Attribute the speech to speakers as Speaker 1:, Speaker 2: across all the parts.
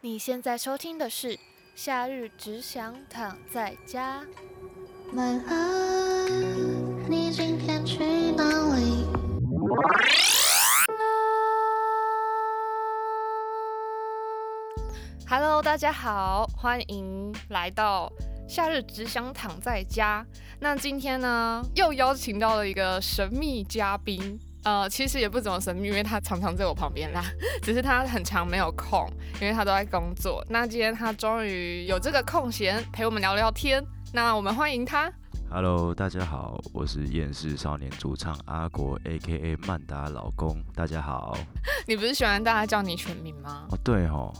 Speaker 1: 你现在收听的是《夏日只想躺在家》。
Speaker 2: My love，你今天去哪里
Speaker 1: ？Hello，大家好，欢迎来到《夏日只想躺在家》。那今天呢，又邀请到了一个神秘嘉宾。呃，其实也不怎么神秘，因为他常常在我旁边啦。只是他很常没有空，因为他都在工作。那今天他终于有这个空闲陪我们聊聊天，那我们欢迎他。
Speaker 3: Hello，大家好，我是厌世少年主唱阿国，A.K.A. 曼达老公。大家好。
Speaker 1: 你不是喜欢大家叫你全名吗？
Speaker 3: 哦，对哦，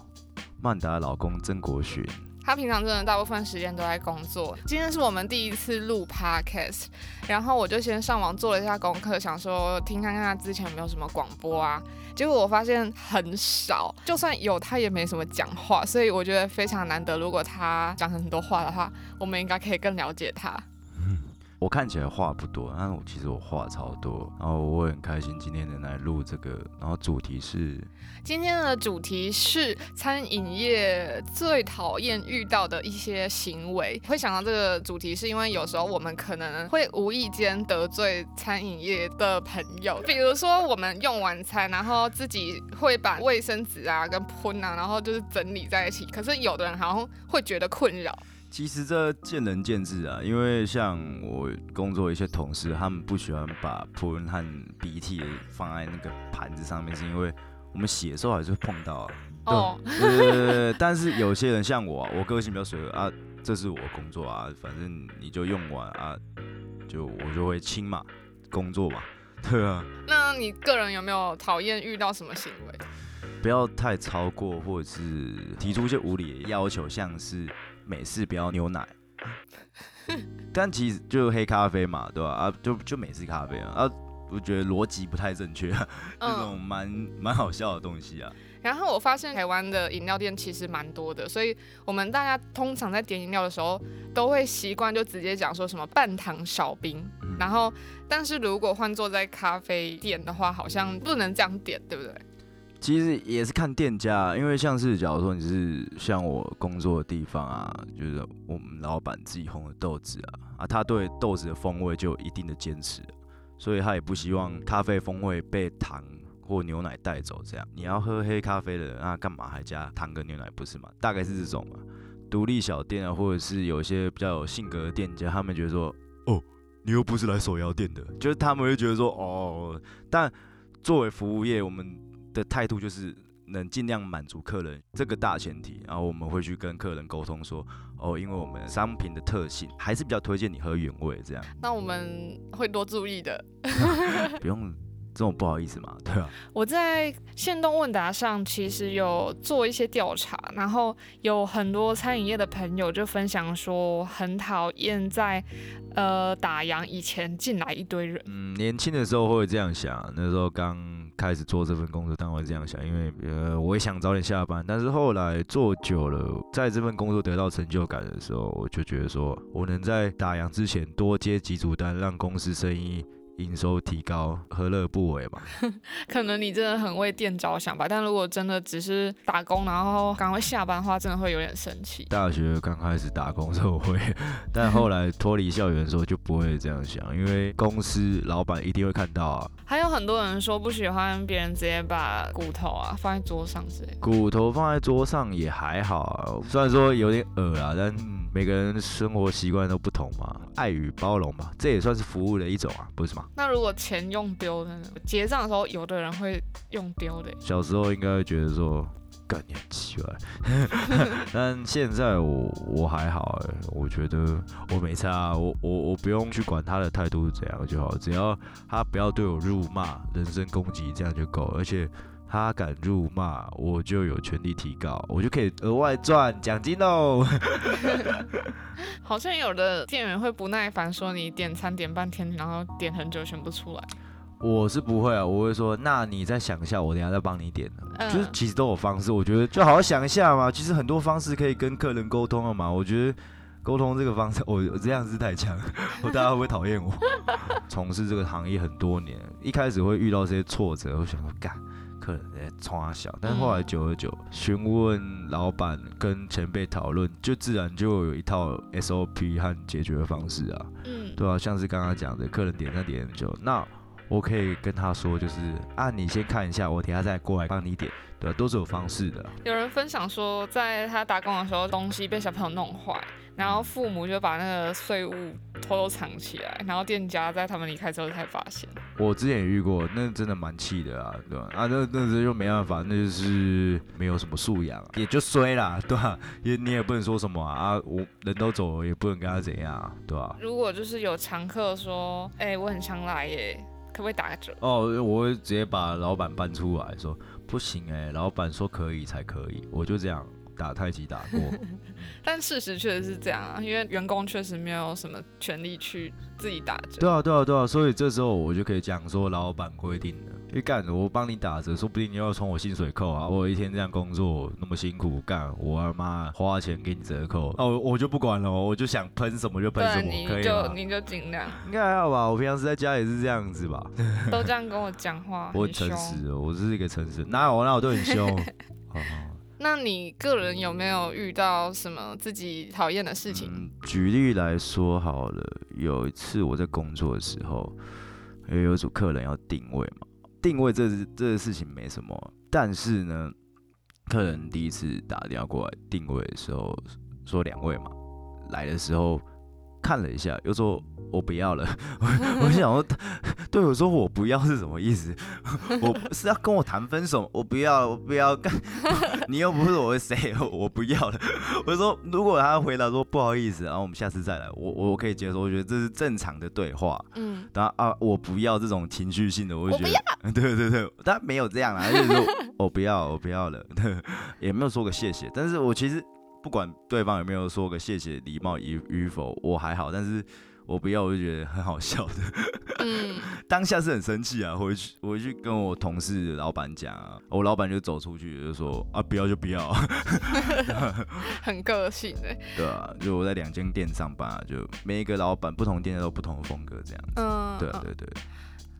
Speaker 3: 曼达老公曾国勋。
Speaker 1: 他平常真的大部分时间都在工作。今天是我们第一次录 podcast，然后我就先上网做了一下功课，想说听看看他之前有没有什么广播啊。结果我发现很少，就算有他也没什么讲话，所以我觉得非常难得。如果他讲很多话的话，我们应该可以更了解他。
Speaker 3: 我看起来话不多，但我其实我话超多，然后我很开心今天能来录这个，然后主题是
Speaker 1: 今天的主题是餐饮业最讨厌遇到的一些行为。会想到这个主题，是因为有时候我们可能会无意间得罪餐饮业的朋友，比如说我们用完餐，然后自己会把卫生纸啊跟喷啊，然后就是整理在一起，可是有的人好像会觉得困扰。
Speaker 3: 其实这见仁见智啊，因为像我工作一些同事，他们不喜欢把喷和鼻涕放在那个盘子上面，是因为我们洗的时候还是会碰到啊。哦，对对对。但是有些人像我啊，我个性比较随和啊，这是我工作啊，反正你就用完啊，就我就会清嘛，工作嘛，对啊。
Speaker 1: 那你个人有没有讨厌遇到什么行为？
Speaker 3: 不要太超过，或者是提出一些无理的要求，像是。美式不要牛奶，但其实就黑咖啡嘛，对吧？啊，就就美式咖啡啊，啊，我觉得逻辑不太正确，这种蛮蛮好笑的东西啊。
Speaker 1: 然后我发现台湾的饮料店其实蛮多的，所以我们大家通常在点饮料的时候，都会习惯就直接讲说什么半糖少冰。嗯、然后，但是如果换做在咖啡店的话，好像不能这样点，对不对？
Speaker 3: 其实也是看店家，因为像是假如说你是像我工作的地方啊，就是我们老板自己烘的豆子啊，啊，他对豆子的风味就有一定的坚持，所以他也不希望咖啡风味被糖或牛奶带走。这样你要喝黑咖啡的人，那干嘛还加糖跟牛奶，不是吗？大概是这种嘛。独立小店啊，或者是有一些比较有性格的店家，他们觉得说，哦，你又不是来手摇店的，就是他们会觉得说，哦，但作为服务业，我们。的态度就是能尽量满足客人这个大前提，然后我们会去跟客人沟通说，哦，因为我们商品的特性还是比较推荐你喝原味这样。
Speaker 1: 那我们会多注意的。
Speaker 3: 不用这种不好意思嘛，对啊。
Speaker 1: 我在限动问答上其实有做一些调查，然后有很多餐饮业的朋友就分享说，很讨厌在呃打烊以前进来一堆人。
Speaker 3: 嗯，年轻的时候会这样想，那时候刚。开始做这份工作，当然会这样想，因为呃，我也想早点下班。但是后来做久了，在这份工作得到成就感的时候，我就觉得说，我能在打烊之前多接几组单，让公司生意营收提高，何乐不为嘛？
Speaker 1: 可能你真的很为店着想吧。但如果真的只是打工，然后赶快下班的话，真的会有点生气。
Speaker 3: 大学刚开始打工的时候会，但后来脱离校园的时候就不会这样想，因为公司老板一定会看到啊。
Speaker 1: 还有很多人说不喜欢别人直接把骨头啊放在桌上之类。
Speaker 3: 骨头放在桌上也还好啊，虽然说有点恶啊，但每个人生活习惯都不同嘛，爱与包容嘛，这也算是服务的一种啊，不是吗？
Speaker 1: 那如果钱用丢的呢？结账的时候，有的人会用丢的。
Speaker 3: 小时候应该会觉得说，干你很奇怪，但现在我我还好哎，我觉得我没差，我我我不用去管他的态度是怎样就好，只要他不要对我辱骂、人身攻击，这样就够。而且他敢辱骂，我就有权利提告，我就可以额外赚奖金哦。
Speaker 1: 好像有的店员会不耐烦，说你点餐点半天，然后点很久选不出来。
Speaker 3: 我是不会啊，我会说，那你再想一下，我等下再帮你点。嗯。就是其实都有方式，我觉得就好好想一下嘛。其实很多方式可以跟客人沟通了嘛。我觉得沟通这个方式，我这样子太强，我大家会不会讨厌我？从事这个行业很多年，一开始会遇到这些挫折，我想说干。客人在冲他笑。但是后来久而久，询问老板跟前辈讨论，就自然就有一套 SOP 和解决的方式啊。嗯，对啊，像是刚刚讲的，客人点三点九，那我可以跟他说，就是啊，你先看一下，我等下再过来帮你点。对啊，都是有方式的。
Speaker 1: 有人分享说，在他打工的时候，东西被小朋友弄坏。然后父母就把那个碎物偷偷藏起来，然后店家在他们离开之后才发现。
Speaker 3: 我之前也遇过，那真的蛮气的啊，对吧？啊，那那这就没办法，那就是没有什么素养，也就衰啦，对吧？也你也不能说什么啊，啊我人都走了，也不能跟他怎样，对吧？
Speaker 1: 如果就是有常客说，哎、欸，我很常来耶，可不可以打个折？
Speaker 3: 哦，我会直接把老板搬出来说，不行哎，老板说可以才可以，我就这样。打太极打过，
Speaker 1: 但事实确实是这样啊，因为员工确实没有什么权利去自己打折。
Speaker 3: 对啊，对啊，对啊，所以这时候我就可以讲说，老板规定的，因为干我帮你打折，说不定你要从我薪水扣啊。我一天这样工作那么辛苦干，我他妈花钱给你折扣，哦，我就不管了，我就想喷什么就喷什么，可以就？
Speaker 1: 你就尽量，
Speaker 3: 应该还好吧？我平常时在家也是这样子吧？
Speaker 1: 都这样跟我讲话，
Speaker 3: 我很诚实，我是一个诚实，哪有那我都很凶。好好
Speaker 1: 那你个人有没有遇到什么自己讨厌的事情？
Speaker 3: 举例来说好了，有一次我在工作的时候，也有组客人要定位嘛。定位这这个事情没什么，但是呢，客人第一次打电话过来定位的时候，说两位嘛，来的时候看了一下，又说。我不要了，我我想说，对我说我不要是什么意思？我是要跟我谈分手？我不要，我不要干，你又不是我的谁？我不要了。我就说，如果他回答说不好意思，然后我们下次再来，我我可以接受，我觉得这是正常的对话。嗯，然后啊，我不要这种情绪性的，我就觉得，对对对，他没有这样啊，就是说我不要，我不要了，也没有说个谢谢。但是我其实不管对方有没有说个谢谢，礼貌与与否，我还好，但是。我不要，我就觉得很好笑的。嗯，当下是很生气啊，回去回去跟我同事老板讲啊，我老板就走出去就说啊，不要就不要，
Speaker 1: 很个性的。
Speaker 3: 对啊，就我在两间店上班啊，就每一个老板不同店都有不同的风格这样子。嗯，对对对。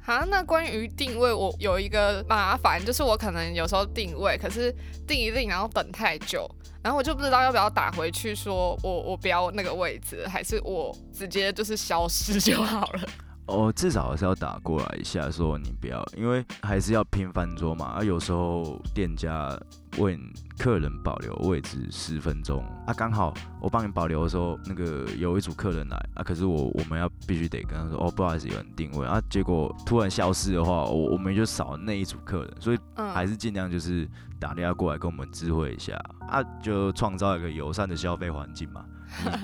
Speaker 1: 好，那关于定位，我有一个麻烦，就是我可能有时候定位，可是定一定然后等太久。然后我就不知道要不要打回去，说我我标那个位置，还是我直接就是消失就好了。
Speaker 3: 哦，至少还是要打过来一下，说你不要，因为还是要拼翻桌嘛。啊，有时候店家问客人保留位置十分钟，啊，刚好我帮你保留的时候，那个有一组客人来啊，可是我我们要必须得跟他说，哦，不好意思，有人定位啊，结果突然消失的话，我我们就少那一组客人，所以还是尽量就是打电话过来跟我们知会一下啊，就创造一个友善的消费环境嘛。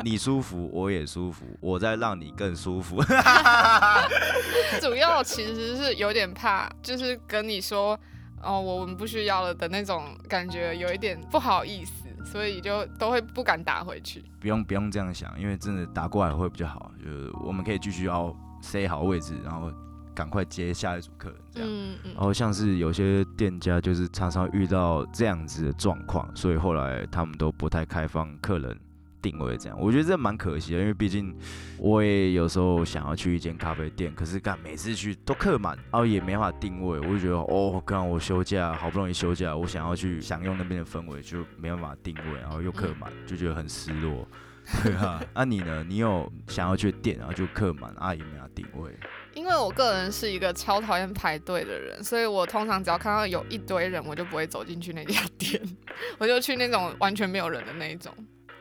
Speaker 3: 你，你舒服，我也舒服，我在让你更舒服。
Speaker 1: 主要其实是有点怕，就是跟你说哦，我们不需要了的那种感觉，有一点不好意思，所以就都会不敢打回去。
Speaker 3: 不用不用这样想，因为真的打过来会比较好，就是我们可以继续要塞好位置，然后赶快接下一组客人这样。嗯嗯。然后像是有些店家就是常常遇到这样子的状况，所以后来他们都不太开放客人。定位这样，我觉得这蛮可惜的，因为毕竟我也有时候想要去一间咖啡店，可是干每次去都客满，然后也没法定位，我就觉得哦，刚我休假，好不容易休假，我想要去享用那边的氛围，就没办法定位，然后又客满，就觉得很失落。对啊，那、啊、你呢？你有想要去店，然后就客满，阿姨没法定位？
Speaker 1: 因为我个人是一个超讨厌排队的人，所以我通常只要看到有一堆人，我就不会走进去那家店，我就去那种完全没有人的那一种。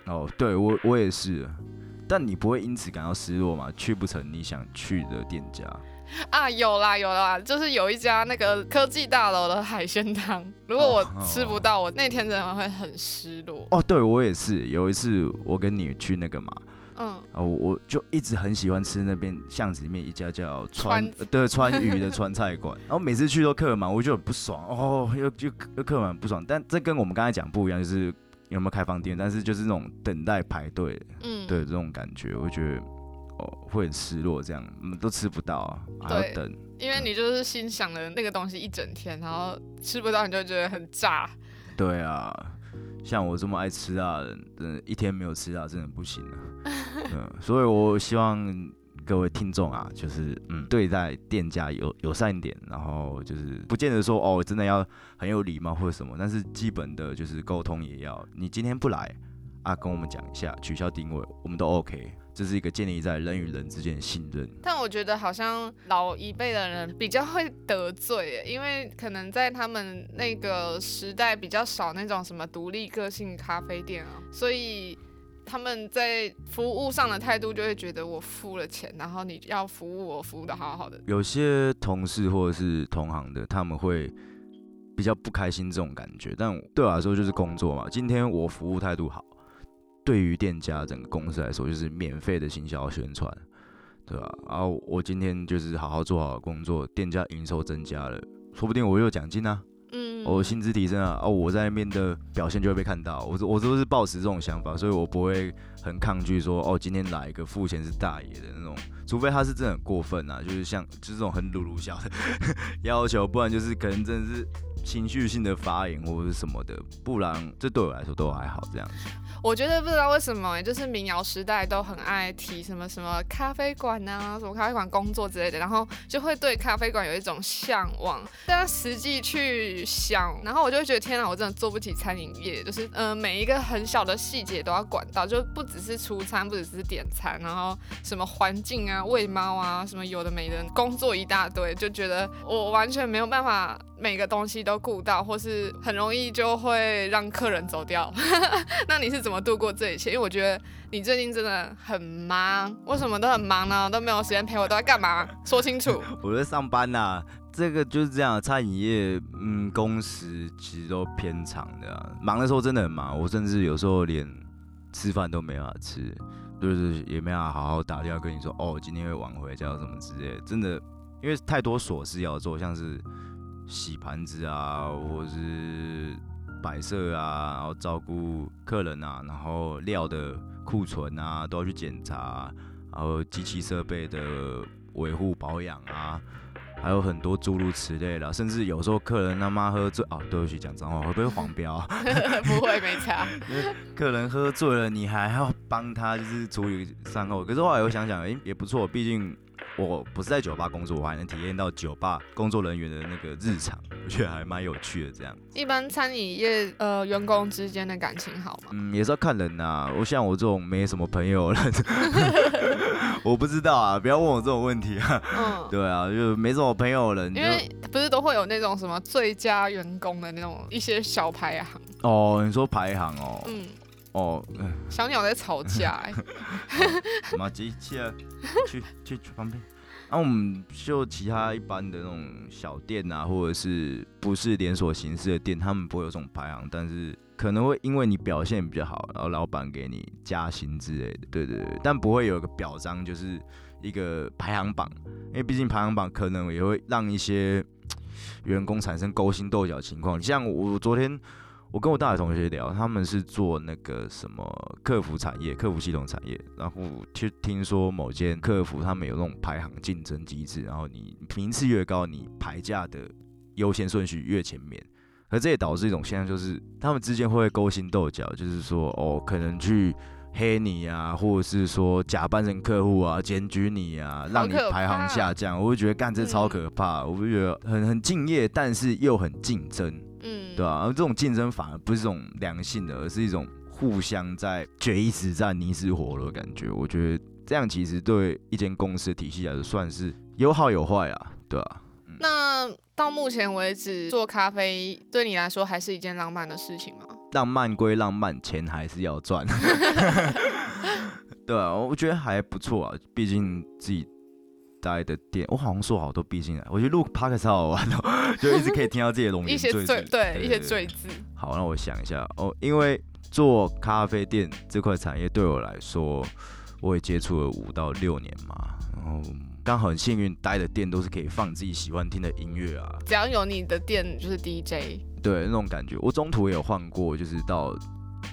Speaker 3: 哦，对我我也是，但你不会因此感到失落吗？去不成你想去的店家
Speaker 1: 啊？有啦有啦，就是有一家那个科技大楼的海鲜汤，如果我吃不到，哦、我那天真的会很失落。
Speaker 3: 哦，对我也是，有一次我跟你去那个嘛，嗯，啊，我就一直很喜欢吃那边巷子里面一家叫川川对川渝的川菜馆，然后每次去都客满，我就很不爽哦，又又又客满不爽，但这跟我们刚才讲不一样，就是。有没有开放店？但是就是那种等待排队，嗯，对这种感觉，我觉得哦会很失落，这样嗯都吃不到啊，还要等。
Speaker 1: 因为你就是心想了那个东西一整天，然后吃不到，你就觉得很炸。
Speaker 3: 对啊，像我这么爱吃辣的人，真的，一天没有吃辣真的不行啊。嗯，所以我希望各位听众啊，就是嗯，对待店家友友善一点，然后就是不见得说哦，真的要很有礼貌或者什么，但是基本的就是沟通也要。你今天不来啊，跟我们讲一下，取消定位，我们都 OK。这是一个建立在人与人之间的信任。
Speaker 1: 但我觉得好像老一辈的人比较会得罪，因为可能在他们那个时代比较少那种什么独立个性咖啡店啊，所以他们在服务上的态度就会觉得我付了钱，然后你要服务我服务的好好的。
Speaker 3: 有些同事或者是同行的，他们会比较不开心这种感觉。但对我来说就是工作嘛，今天我服务态度好。对于店家整个公司来说，就是免费的行销宣传，对吧？然后我今天就是好好做好工作，店家营收增加了，说不定我有奖金啊，我薪资提升啊，哦，我在那边的表现就会被看到。我我都是抱持这种想法，所以我不会很抗拒说，哦，今天来一个付钱是大爷的那种，除非他是真的很过分啊，就是像就是这种很鲁鲁小的 要求，不然就是可能真的是情绪性的发言或者是什么的，不然这对我来说都还好这样子。
Speaker 1: 我觉得不知道为什么、就是民谣时代都很爱提什么什么咖啡馆啊，什么咖啡馆工作之类的，然后就会对咖啡馆有一种向往。但实际去想，然后我就会觉得天哪，我真的做不起餐饮业，就是嗯、每一个很小的细节都要管到，就不只是出餐，不只是点餐，然后什么环境啊、喂猫啊，什么有的没的，工作一大堆，就觉得我完全没有办法每个东西都顾到，或是很容易就会让客人走掉。那你是怎么？度过这一切？因为我觉得你最近真的很忙，为什么都很忙呢？都没有时间陪我，都在干嘛？说清楚。
Speaker 3: 我在上班呐、啊，这个就是这样。餐饮业，嗯，工时其实都偏长的、忙的时候真的很忙。我甚至有时候连吃饭都没法吃，就是也没法好好打电话跟你说，哦，今天会晚回家什么之类的。真的，因为太多琐事要做，像是洗盘子啊，或是。摆设啊，然后照顾客人啊，然后料的库存啊都要去检查，然后机器设备的维护保养啊，还有很多诸如此类的，甚至有时候客人他妈喝醉啊，对不起讲脏话会不会黄标啊？
Speaker 1: 不会，没差。
Speaker 3: 客人喝醉了，你还要帮他就是处理善后，可是后来我想想，哎，也不错，毕竟。我不是在酒吧工作，我还能体验到酒吧工作人员的那个日常，我觉得还蛮有趣的。这样，
Speaker 1: 一般餐饮业呃员工之间的感情好吗？
Speaker 3: 嗯，也是要看人呐、啊。我像我这种没什么朋友了，我不知道啊，不要问我这种问题啊。嗯，对啊，就没什么朋友了。因
Speaker 1: 为不是都会有那种什么最佳员工的那种一些小排行。
Speaker 3: 哦，你说排行哦。嗯。哦，
Speaker 1: 小鸟在吵架 哎、
Speaker 3: 欸，马吉 去去去去旁边。那、啊、我们就其他一般的那种小店啊，或者是不是连锁形式的店，他们不会有这种排行，但是可能会因为你表现比较好，然后老板给你加薪之类的。对对对，但不会有一个表彰，就是一个排行榜，因为毕竟排行榜可能也会让一些员工产生勾心斗角情况。像我昨天。我跟我大学同学聊，他们是做那个什么客服产业、客服系统产业，然后去听说某间客服他们有那种排行竞争机制，然后你名次越高，你排价的优先顺序越前面。而这也导致一种现象，就是他们之间会勾心斗角，就是说哦，可能去黑你啊，或者是说假扮成客户啊，检举你啊，让你排行下降。我就觉得干这超可怕，嗯、我就觉得很很敬业，但是又很竞争。嗯，对啊，而这种竞争反而不是这种良性的，而是一种互相在决一死战、你死我活的感觉。我觉得这样其实对一间公司的体系来说算是有好有坏啊，对啊。嗯、
Speaker 1: 那到目前为止，做咖啡对你来说还是一件浪漫的事情吗？
Speaker 3: 浪漫归浪漫，钱还是要赚。对啊，我觉得还不错啊，毕竟自己。待的店，我好像说好都闭进来。我觉得录 podcast 超好玩的，就一直可以听到自己的龙 吟赘字，
Speaker 1: 对，对一些赘字。
Speaker 3: 好，那我想一下哦，因为做咖啡店这块产业对我来说，我也接触了五到六年嘛，然后刚好很幸运待的店都是可以放自己喜欢听的音乐啊。
Speaker 1: 只要有你的店就是 DJ，
Speaker 3: 对那种感觉。我中途也有换过，就是到。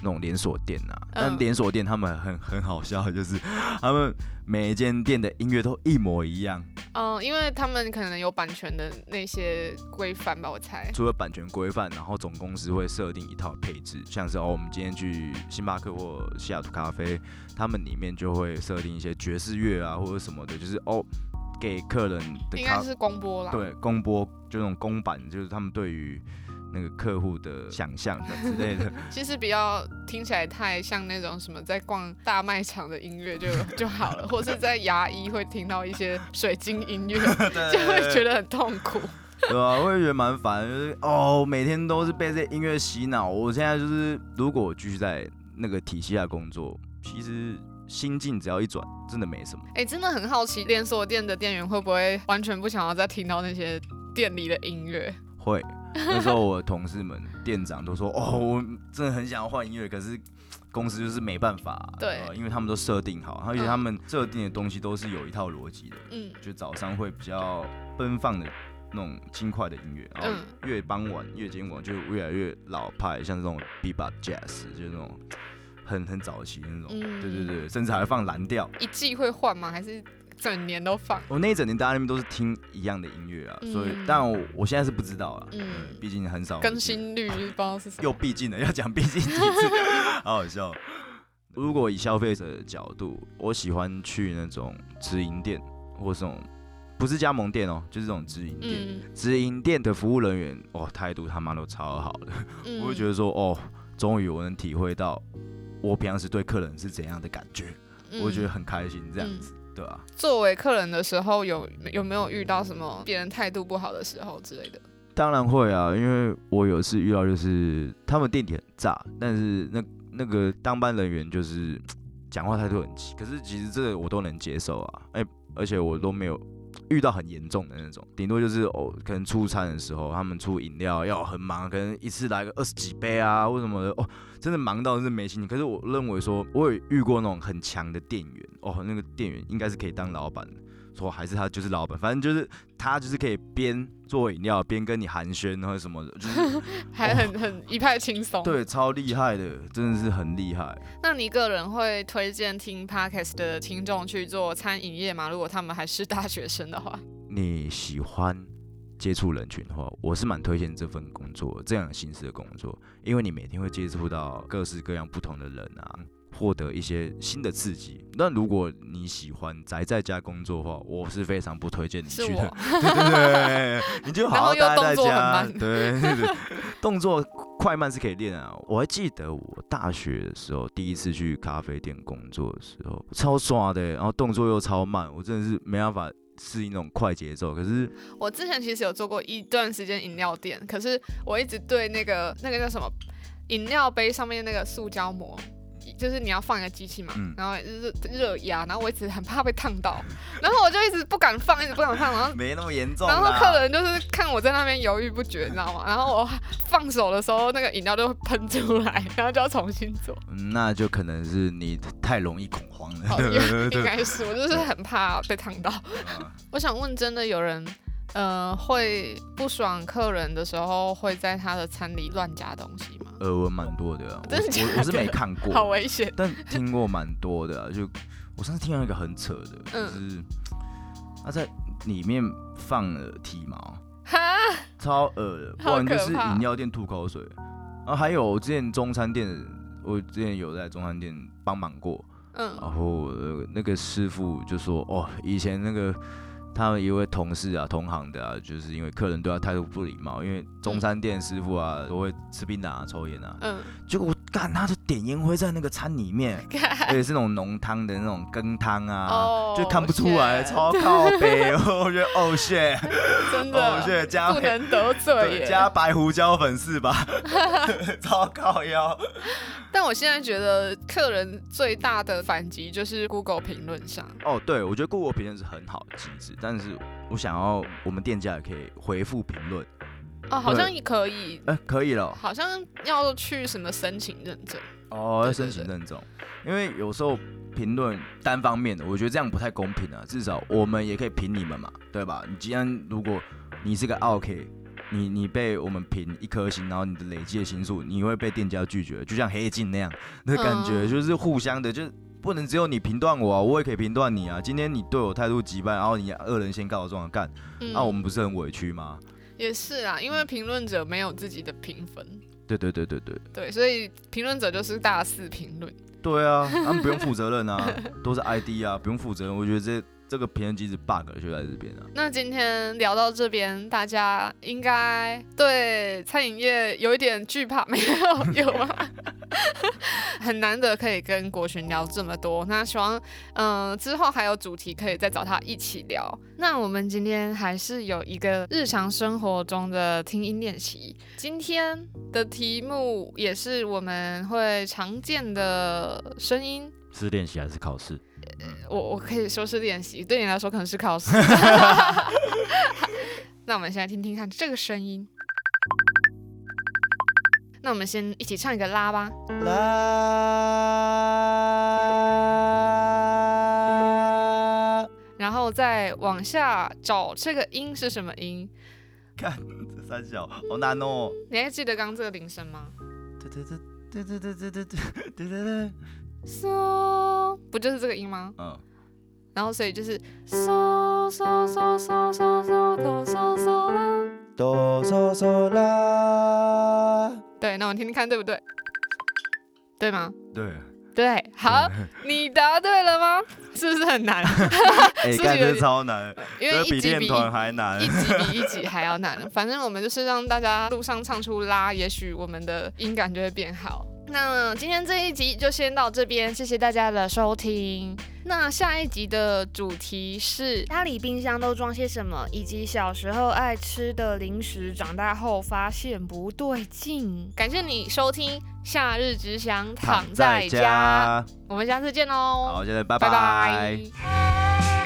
Speaker 3: 那种连锁店呐、啊，但连锁店他们很很好笑，就是他们每一间店的音乐都一模一样
Speaker 1: 嗯，因为他们可能有版权的那些规范吧，我猜。
Speaker 3: 除了版权规范，然后总公司会设定一套配置，像是哦，我们今天去星巴克或西雅图咖啡，他们里面就会设定一些爵士乐啊或者什么的，就是哦，给客人的。
Speaker 1: 应该是公播啦。
Speaker 3: 对，公播就那种公版，就是他们对于。那个客户的想象的之类的，
Speaker 1: 其实比较听起来太像那种什么在逛大卖场的音乐就 就好了，或是在牙医会听到一些水晶音乐，就会觉得很痛苦。
Speaker 3: 对啊，我也觉得蛮烦，就是哦，每天都是被这些音乐洗脑。我现在就是，如果我继续在那个体系下工作，其实心境只要一转，真的没什么。
Speaker 1: 哎、欸，真的很好奇，连锁店的店员会不会完全不想要再听到那些店里的音乐？
Speaker 3: 会。那时候我的同事们、店长都说：“哦，我真的很想要换音乐，可是公司就是没办法。”
Speaker 1: 对，
Speaker 3: 因为他们都设定好，而且他们设定的东西都是有一套逻辑的。
Speaker 1: 嗯，
Speaker 3: 就早上会比较奔放的那种轻快的音乐，然后越傍晚越今晚就越来越老派，像这种 bebop jazz，就是那种很很早期的那种。嗯，对对对，甚至还会放蓝调。
Speaker 1: 一季会换吗？还是？整年都放，
Speaker 3: 我那一整年大家那边都是听一样的音乐啊，嗯、所以但我我现在是不知道啊，嗯，毕竟很少
Speaker 1: 更新率不知道是什么，
Speaker 3: 又毕竟了要讲毕竟几次，好好笑。如果以消费者的角度，我喜欢去那种直营店，或是这种不是加盟店哦、喔，就是这种直营店，嗯、直营店的服务人员哦态度他妈都超好的，嗯、我会觉得说哦，终于我能体会到我平常时对客人是怎样的感觉，嗯、我会觉得很开心这样子。嗯对啊，
Speaker 1: 作为客人的时候，有有没有遇到什么别人态度不好的时候之类的？
Speaker 3: 当然会啊，因为我有一次遇到，就是他们店里很炸，但是那那个当班人员就是讲话态度很急，可是其实这个我都能接受啊，哎，而且我都没有遇到很严重的那种，顶多就是哦，可能出餐的时候他们出饮料要很忙，可能一次来个二十几杯啊，或什么的。哦。真的忙到是没心情，可是我认为说，我有遇过那种很强的店员哦，那个店员应该是可以当老板的，说还是他就是老板，反正就是他就是可以边做饮料边跟你寒暄或者什么的，就是
Speaker 1: 还很很一派轻松，
Speaker 3: 对，超厉害的，真的是很厉害。
Speaker 1: 那你个人会推荐听 Podcast 的听众去做餐饮业吗？如果他们还是大学生的话，
Speaker 3: 你喜欢？接触人群的话，我是蛮推荐这份工作，这样形式的工作，因为你每天会接触到各式各样不同的人啊，获得一些新的刺激。那如果你喜欢宅在家工作的话，我是非常不推荐你去的。对对 对，你就好好待在家。对对对，动作快慢是可以练啊。我还记得我大学的时候第一次去咖啡店工作的时候，超爽的，然后动作又超慢，我真的是没办法。适应那种快节奏，可是
Speaker 1: 我之前其实有做过一段时间饮料店，可是我一直对那个那个叫什么饮料杯上面那个塑胶膜。就是你要放一个机器嘛，嗯、然后热热压，然后我一直很怕被烫到，然后我就一直不敢放，一直不敢放，然后
Speaker 3: 没那么严重。
Speaker 1: 然后客人就是看我在那边犹豫不决，你知道吗？然后我放手的时候，那个饮料就会喷出来，然后就要重新做。
Speaker 3: 那就可能是你太容易恐慌了。
Speaker 1: 应该是，我就是很怕被烫到。我想问，真的有人？呃，会不爽客人的时候，会在他的餐里乱加东西吗？
Speaker 3: 耳闻蛮多的，啊，
Speaker 1: 真的的？
Speaker 3: 我我是没看过，
Speaker 1: 好危险。
Speaker 3: 但听过蛮多的，啊，就我上次听到一个很扯的，嗯、就是他在里面放了体毛，哈，超恶的，不然就是饮料店吐口水。啊还有之前中餐店，我之前有在中餐店帮忙过，嗯，然后那个师傅就说，哦，以前那个。他们一位同事啊，同行的啊，就是因为客人对他态度不礼貌，因为中餐店师傅啊都会吃槟榔啊、抽烟啊，嗯，结果我干，他就点烟灰在那个餐里面，而且是那种浓汤的那种羹汤啊，哦、就看不出来，超靠北，我觉得哦 shit，
Speaker 1: 真的，哦 shit，加不能得罪，
Speaker 3: 加白胡椒粉是吧？超靠腰。
Speaker 1: 但我现在觉得客人最大的反击就是 Google 评论上。
Speaker 3: 哦，对，我觉得 Google 评论是很好的机制，但是我想要我们店家也可以回复评论。
Speaker 1: 哦，好像也可以。
Speaker 3: 哎、欸，可以了。
Speaker 1: 好像要去什么申请认证。
Speaker 3: 哦，要申请认证，因为有时候评论单方面的，我觉得这样不太公平啊。至少我们也可以评你们嘛，对吧？你既然如果你是个 OK。你你被我们评一颗星，然后你的累计的星数，你会被店家拒绝，就像黑镜那样的感觉，嗯、就是互相的，就不能只有你评断我啊，我也可以评断你啊。今天你对我态度急败，然后你恶人先告状干，那、嗯啊、我们不是很委屈吗？
Speaker 1: 也是啊，因为评论者没有自己的评分。
Speaker 3: 对对对对对。
Speaker 1: 对，所以评论者就是大肆评论。
Speaker 3: 对啊，他们不用负责任啊，都是 ID 啊，不用负责任。我觉得这。这个评论机制 bug 就在这边啊。
Speaker 1: 那今天聊到这边，大家应该对餐饮业有一点惧怕，没有？有吗？很难得可以跟国群聊这么多。那希望，嗯、呃，之后还有主题可以再找他一起聊。那我们今天还是有一个日常生活中的听音练习。今天的题目也是我们会常见的声音。
Speaker 3: 是练习还是考试？
Speaker 1: 我我可以说是练习，对你来说可能是考试。那我们现在听听看这个声音。那我们先一起唱一个拉吧。拉，然后再往下找这个音是什么音？
Speaker 3: 看这三小好难哦。
Speaker 1: 你还记得刚刚这个铃声吗？
Speaker 3: 对对对对对对对对对对对。
Speaker 1: 嗦，不就是这个音吗？
Speaker 3: 嗯，
Speaker 1: 然后所以就是嗦嗦嗦嗦嗦嗦哆嗦嗦啦，
Speaker 3: 哆嗦嗦啦。
Speaker 1: 对，那我听听看对不对？对吗？
Speaker 3: 对。
Speaker 1: 对，好，你答对了吗？是不是很难？
Speaker 3: 哎，感觉超难，
Speaker 1: 因为一集比
Speaker 3: 还难，
Speaker 1: 一集比一集还要难。反正我们就是让大家路上唱出拉，也许我们的音感就会变好。那今天这一集就先到这边，谢谢大家的收听。那下一集的主题是家里冰箱都装些什么，以及小时候爱吃的零食，长大后发现不对劲。感谢你收听《夏日只想躺在家》，在家，我们下次见喽！
Speaker 3: 好，现在拜拜。拜拜。